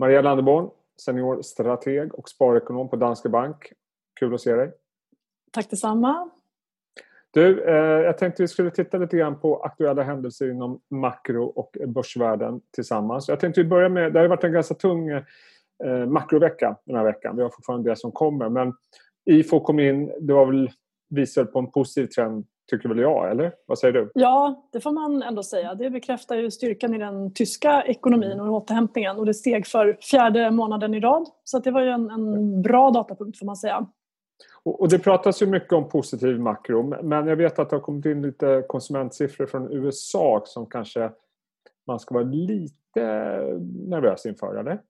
Maria Landeborn, seniorstrateg och sparekonom på Danske Bank. Kul att se dig. Tack detsamma. Du, eh, jag tänkte vi skulle titta lite grann på aktuella händelser inom makro och börsvärlden tillsammans. Jag tänkte vi börjar med, det har varit en ganska tung eh, makrovecka den här veckan. Vi har fortfarande det som kommer. Men IFO kom in, det var väl, visade på en positiv trend tycker väl jag, eller? Vad säger du? Ja, det får man ändå säga. Det bekräftar ju styrkan i den tyska ekonomin och återhämtningen och det steg för fjärde månaden i rad. Så det var ju en, en bra datapunkt får man säga. Och, det pratas ju mycket om positiv makro men jag vet att det har kommit in lite konsumentsiffror från USA som kanske man ska vara lite nervös inför, eller?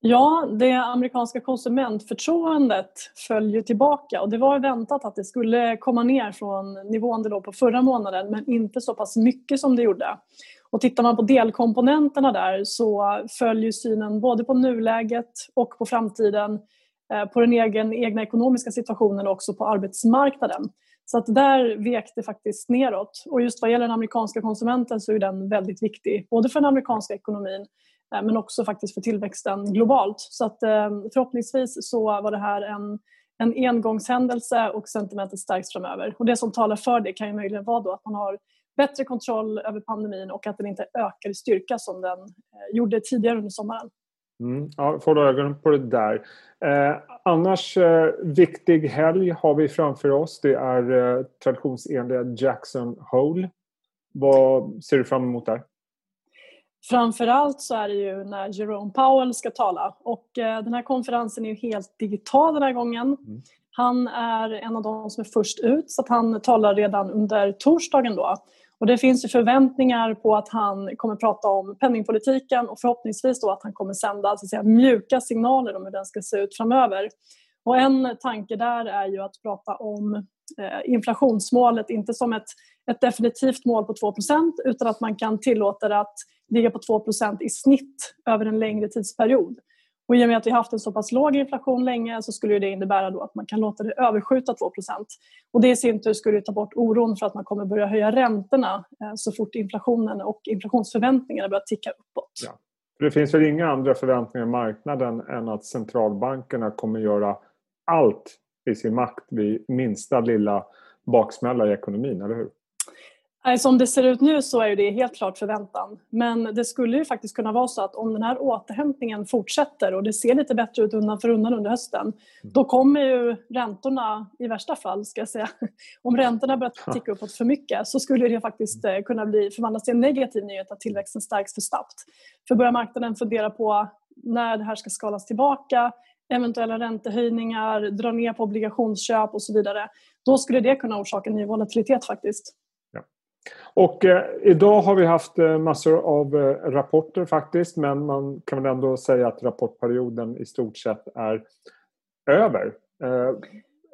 Ja, det amerikanska konsumentförtroendet följer tillbaka och det var väntat att det skulle komma ner från nivån det låg på förra månaden men inte så pass mycket som det gjorde. Och tittar man på delkomponenterna där så följer synen både på nuläget och på framtiden, eh, på den egen, egna ekonomiska situationen och också på arbetsmarknaden. Så att där vek det faktiskt neråt. Och just vad gäller den amerikanska konsumenten så är den väldigt viktig, både för den amerikanska ekonomin Eh, men också faktiskt för tillväxten globalt. Så att eh, förhoppningsvis så var det här en, en engångshändelse och sentimentet stärks framöver. Och det som talar för det kan ju möjligen vara då att man har bättre kontroll över pandemin och att den inte ökar i styrka som den eh, gjorde tidigare under sommaren. Mm, ja, får ögonen på det där. Eh, annars eh, viktig helg har vi framför oss. Det är eh, traditionsenliga Jackson Hole. Vad ser du fram emot där? Framförallt så är det ju när Jerome Powell ska tala och eh, den här konferensen är ju helt digital den här gången. Mm. Han är en av de som är först ut så att han talar redan under torsdagen då. Och det finns ju förväntningar på att han kommer prata om penningpolitiken och förhoppningsvis då att han kommer sända så att säga, mjuka signaler om hur den ska se ut framöver. Och en tanke där är ju att prata om eh, inflationsmålet, inte som ett, ett definitivt mål på 2% utan att man kan tillåta det att ligga på 2% i snitt över en längre tidsperiod. Och I och med att vi haft en så pass låg inflation länge så skulle det innebära då att man kan låta det överskjuta 2 och Det i sin tur skulle ta bort oron för att man kommer börja höja räntorna eh, så fort inflationen och inflationsförväntningarna börjar ticka uppåt. Ja. Det finns väl inga andra förväntningar i marknaden än att centralbankerna kommer göra allt i sin makt vid minsta lilla baksmälla i ekonomin, eller hur? Som det ser ut nu så är det helt klart förväntan. Men det skulle ju faktiskt kunna vara så att om den här återhämtningen fortsätter och det ser lite bättre ut undan för undan under hösten, mm. då kommer ju räntorna, i värsta fall ska jag säga, om räntorna börjar ticka uppåt för mycket så skulle det faktiskt eh, kunna bli, förvandlas till en negativ nyhet att tillväxten stärks för snabbt. För börjar marknaden fundera på när det här ska skalas tillbaka, eventuella räntehöjningar, dra ner på obligationsköp och så vidare, då skulle det kunna orsaka ny volatilitet faktiskt. Och eh, idag har vi haft eh, massor av eh, rapporter faktiskt men man kan väl ändå säga att rapportperioden i stort sett är över. Eh,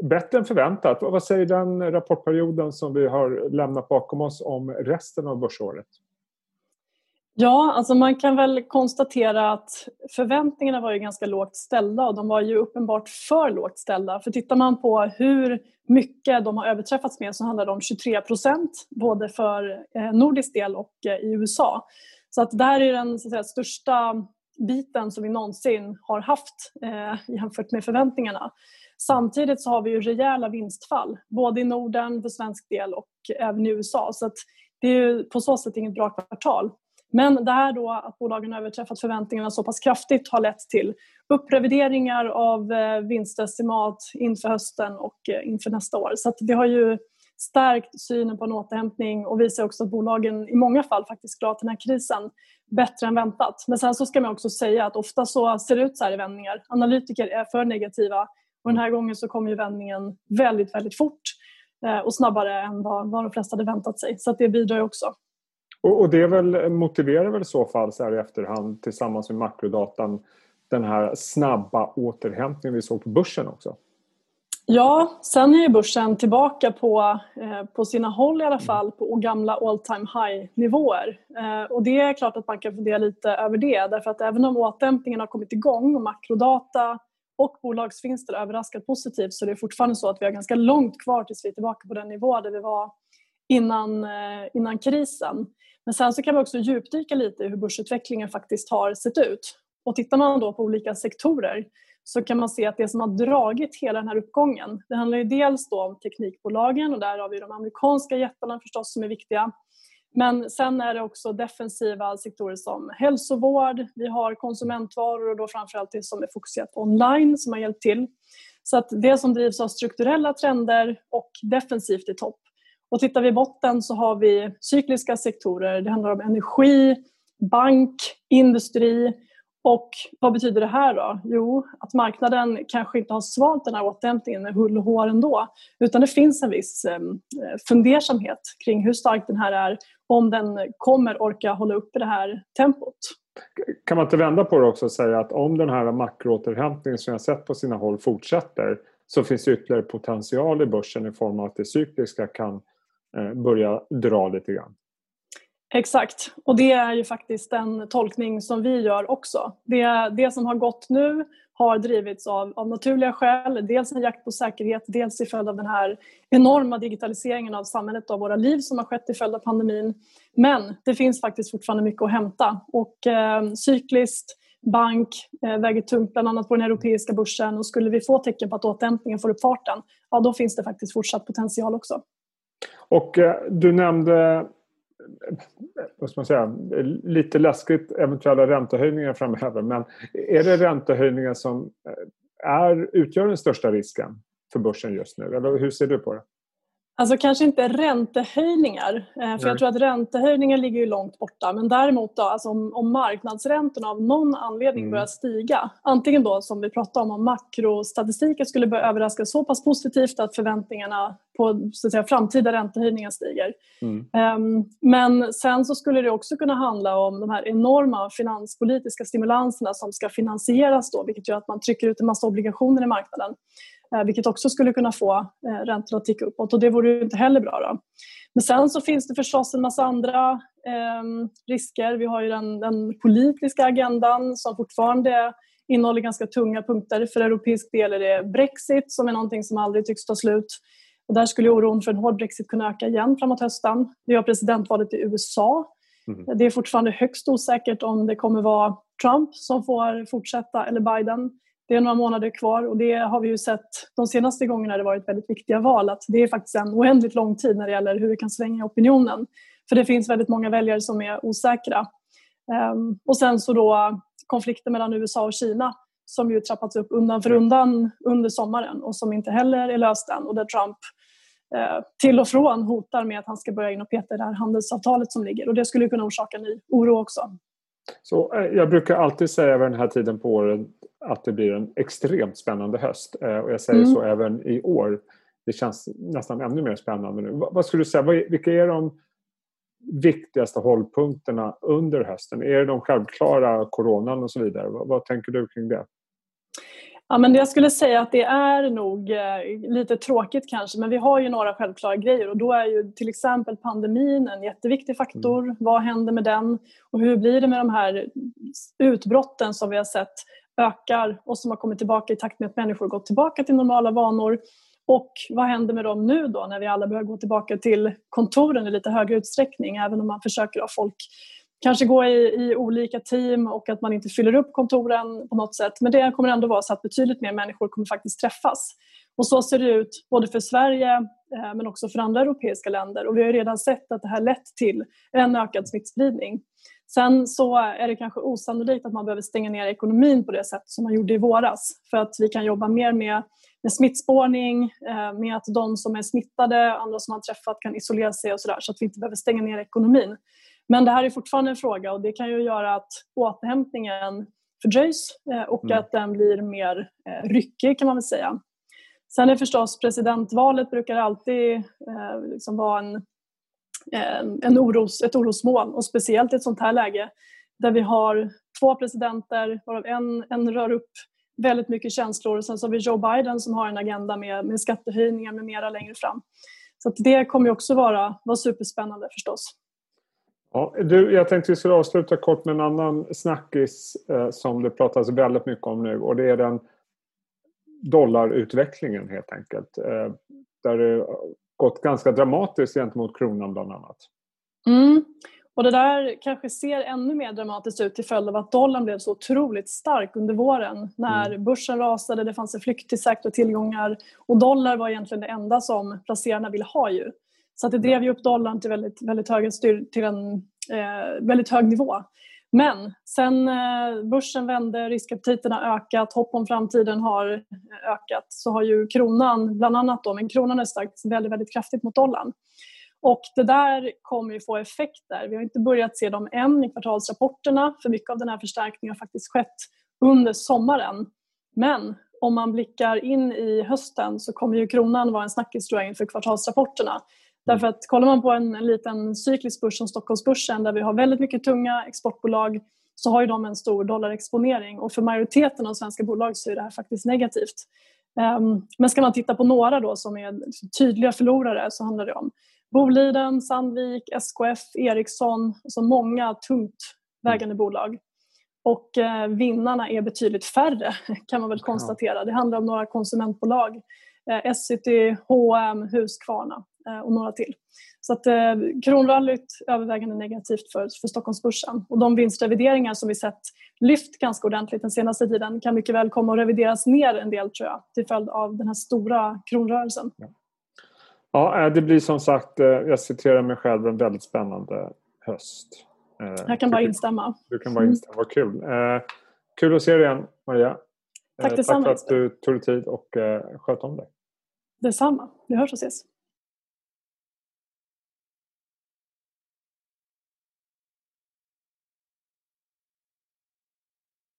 bättre än förväntat. Vad säger den rapportperioden som vi har lämnat bakom oss om resten av börsåret? Ja, alltså man kan väl konstatera att förväntningarna var ju ganska lågt ställda och de var ju uppenbart för lågt ställda. För tittar man på hur mycket de har överträffats med så handlar det om 23 procent både för eh, nordisk del och eh, i USA. Så att det här är den så att säga, största biten som vi någonsin har haft eh, jämfört med förväntningarna. Samtidigt så har vi ju rejäla vinstfall både i Norden för svensk del och eh, även i USA. Så att det är ju på så sätt inget bra kvartal. Men det här då att bolagen överträffat förväntningarna så pass kraftigt har lett till upprevideringar av eh, vinstestimat inför hösten och eh, inför nästa år. Så det har ju stärkt synen på en återhämtning och visar också att bolagen i många fall faktiskt klarat den här krisen bättre än väntat. Men sen så ska man också säga att ofta så ser det ut så här i vändningar. Analytiker är för negativa och den här gången så kom ju vändningen väldigt, väldigt fort eh, och snabbare än vad, vad de flesta hade väntat sig. Så det bidrar ju också. Och, och det väl, motiverar väl i så fall så här i efterhand tillsammans med makrodatan den här snabba återhämtningen vi såg på börsen också? Ja, sen är ju börsen tillbaka på, eh, på sina håll i alla fall på gamla all time high nivåer. Eh, och det är klart att man kan fundera lite över det därför att även om återhämtningen har kommit igång och makrodata och bolagsvinster överraskat positivt så är det fortfarande så att vi har ganska långt kvar tills vi är tillbaka på den nivå där vi var innan, eh, innan krisen. Men sen så kan man också djupdyka lite i hur börsutvecklingen faktiskt har sett ut. Och tittar man då på olika sektorer så kan man se att det som har dragit hela den här uppgången, det handlar ju dels då om teknikbolagen och där har vi de amerikanska jättarna förstås som är viktiga. Men sen är det också defensiva sektorer som hälsovård, vi har konsumentvaror och då framförallt det som är fokuserat online som har hjälpt till. Så att det som drivs av strukturella trender och defensivt i topp. Och tittar vi i botten så har vi cykliska sektorer. Det handlar om energi, bank, industri. Och vad betyder det här då? Jo, att marknaden kanske inte har svalt den här återhämtningen med hull och hår ändå. Utan det finns en viss ehm, fundersamhet kring hur stark den här är om den kommer orka hålla uppe det här tempot. Kan man inte vända på det också och säga att om den här makroåterhämtningen som jag sett på sina håll fortsätter så finns ytterligare potential i börsen i form av att det cykliska kan Eh, börja dra lite grann? Exakt, och det är ju faktiskt den tolkning som vi gör också. Det, det som har gått nu har drivits av, av naturliga skäl. Dels en jakt på säkerhet, dels i följd av den här enorma digitaliseringen av samhället och våra liv som har skett till följd av pandemin. Men det finns faktiskt fortfarande mycket att hämta. Och eh, cykliskt, bank eh, väger tungt bland annat på den europeiska börsen och skulle vi få tecken på att återhämtningen får upp farten, ja då finns det faktiskt fortsatt potential också. Och eh, du nämnde vad ska man säga, lite läskigt eventuella räntehöjningar framöver. Men är det räntehöjningar som eh, är, utgör den största risken för börsen just nu? Eller hur ser du på det? Alltså kanske inte räntehöjningar, eh, för Nej. jag tror att räntehöjningar ligger ju långt borta. Men däremot då, alltså om, om marknadsräntorna av någon anledning mm. börjar stiga, antingen då som vi pratade om, om makrostatistiken skulle börja överraska så pass positivt att förväntningarna på så att säga, framtida räntehöjningar stiger. Mm. Um, men sen så skulle det också kunna handla om de här enorma finanspolitiska stimulanserna som ska finansieras då, vilket gör att man trycker ut en massa obligationer i marknaden. Eh, vilket också skulle kunna få eh, räntorna att ticka uppåt och det vore ju inte heller bra. Då. Men sen så finns det förstås en massa andra eh, risker. Vi har ju den, den, politiska agendan som fortfarande innehåller ganska tunga punkter. För europeisk del är det Brexit som är någonting som aldrig tycks ta slut. Och där skulle oron för en hård Brexit kunna öka igen framåt hösten. Vi har presidentvalet i USA. Mm. Det är fortfarande högst osäkert om det kommer vara Trump som får fortsätta eller Biden. Det är några månader kvar och det har vi ju sett de senaste gångerna det varit väldigt viktiga val att det är faktiskt en oändligt lång tid när det gäller hur vi kan svänga opinionen. För det finns väldigt många väljare som är osäkra. Ehm, och sen så då konflikten mellan USA och Kina som ju trappats upp undan för undan under sommaren och som inte heller är löst än och där Trump eh, till och från hotar med att han ska börja in och peta i det här handelsavtalet som ligger och det skulle kunna orsaka ny oro också. Så eh, jag brukar alltid säga vid den här tiden på året att det blir en extremt spännande höst. Eh, och jag säger mm. så även i år. Det känns nästan ännu mer spännande nu. Vad skulle du säga, vilka är de viktigaste hållpunkterna under hösten? Är det de självklara coronan och så vidare? Vad, vad tänker du kring det? Ja, men jag skulle säga att det är nog eh, lite tråkigt kanske, men vi har ju några självklara grejer och då är ju till exempel pandemin en jätteviktig faktor. Mm. Vad händer med den? Och hur blir det med de här utbrotten som vi har sett ökar och som har kommit tillbaka i takt med att människor gått tillbaka till normala vanor. Och vad händer med dem nu då när vi alla börjar gå tillbaka till kontoren i lite högre utsträckning även om man försöker ha folk kanske gå i, i, olika team och att man inte fyller upp kontoren på något sätt. Men det kommer ändå vara så att betydligt mer människor kommer faktiskt träffas. Och så ser det ut både för Sverige eh, men också för andra europeiska länder. Och vi har redan sett att det här lett till en ökad smittspridning. Sen så är det kanske osannolikt att man behöver stänga ner ekonomin på det sätt som man gjorde i våras. För att vi kan jobba mer med, med smittspårning, eh, med att de som är smittade, andra som har träffat kan isolera sig och sådär så att vi inte behöver stänga ner ekonomin. Men det här är fortfarande en fråga och det kan ju göra att återhämtningen fördröjs eh, och mm. att den blir mer eh, ryckig kan man väl säga. Sen är förstås presidentvalet brukar alltid liksom vara en en oros, ett orosmoln och speciellt i ett sånt här läge där vi har två presidenter varav en, en rör upp väldigt mycket känslor och sen så har vi Joe Biden som har en agenda med, med skattehöjningar med mera längre fram. Så det kommer också vara, vara superspännande förstås. Ja, du, jag tänkte vi skulle avsluta kort med en annan snackis eh, som det pratas väldigt mycket om nu och det är den dollarutvecklingen helt enkelt. Eh, där det gått ganska dramatiskt gentemot kronan bland annat. Mm. Och det där kanske ser ännu mer dramatiskt ut till följd av att dollarn blev så otroligt stark under våren när mm. börsen rasade, det fanns en flykt till säkra tillgångar och dollar var egentligen det enda som placerarna ville ha ju. Så att det drev ju upp dollarn till väldigt, väldigt, styr, till en eh, väldigt hög nivå. Men sen eh, börsen vände, riskaptiten har ökat, hopp om framtiden har eh, ökat så har ju kronan, bland annat då, men kronan har stärkts väldigt, väldigt kraftigt mot dollarn. Och det där kommer ju få effekter. Vi har inte börjat se dem än i kvartalsrapporterna för mycket av den här förstärkningen har faktiskt skett under sommaren. Men om man blickar in i hösten så kommer ju kronan vara en snackis tror jag inför kvartalsrapporterna. Därför att kollar man på en, en liten cyklisk börs som Stockholmsbörsen där vi har väldigt mycket tunga exportbolag så har ju de en stor dollarexponering och för majoriteten av svenska bolag så är det här faktiskt negativt. Um, men ska man titta på några då som är tydliga förlorare så handlar det om Boliden, Sandvik, SKF, Ericsson, alltså många tungt vägande bolag. Och eh, vinnarna är betydligt färre kan man väl konstatera. Det handlar om några konsumentbolag. Eh, Essity, H&M, Husqvarna och några till. Så att eh, kronrallyt övervägande negativt för, för Stockholmsbörsen. Och de vinstrevideringar som vi sett lyft ganska ordentligt den senaste tiden kan mycket väl komma att revideras ner en del tror jag till följd av den här stora kronrörelsen. Ja. Ja, det blir som sagt, eh, jag citerar mig själv, en väldigt spännande höst. Eh, jag kan bara instämma. Du kan bara instämma, vad kul. Eh, kul att se dig igen Maria. Tack detsamma. Tack för att du tog dig tid och sköt om dig. Detsamma, vi hörs och ses.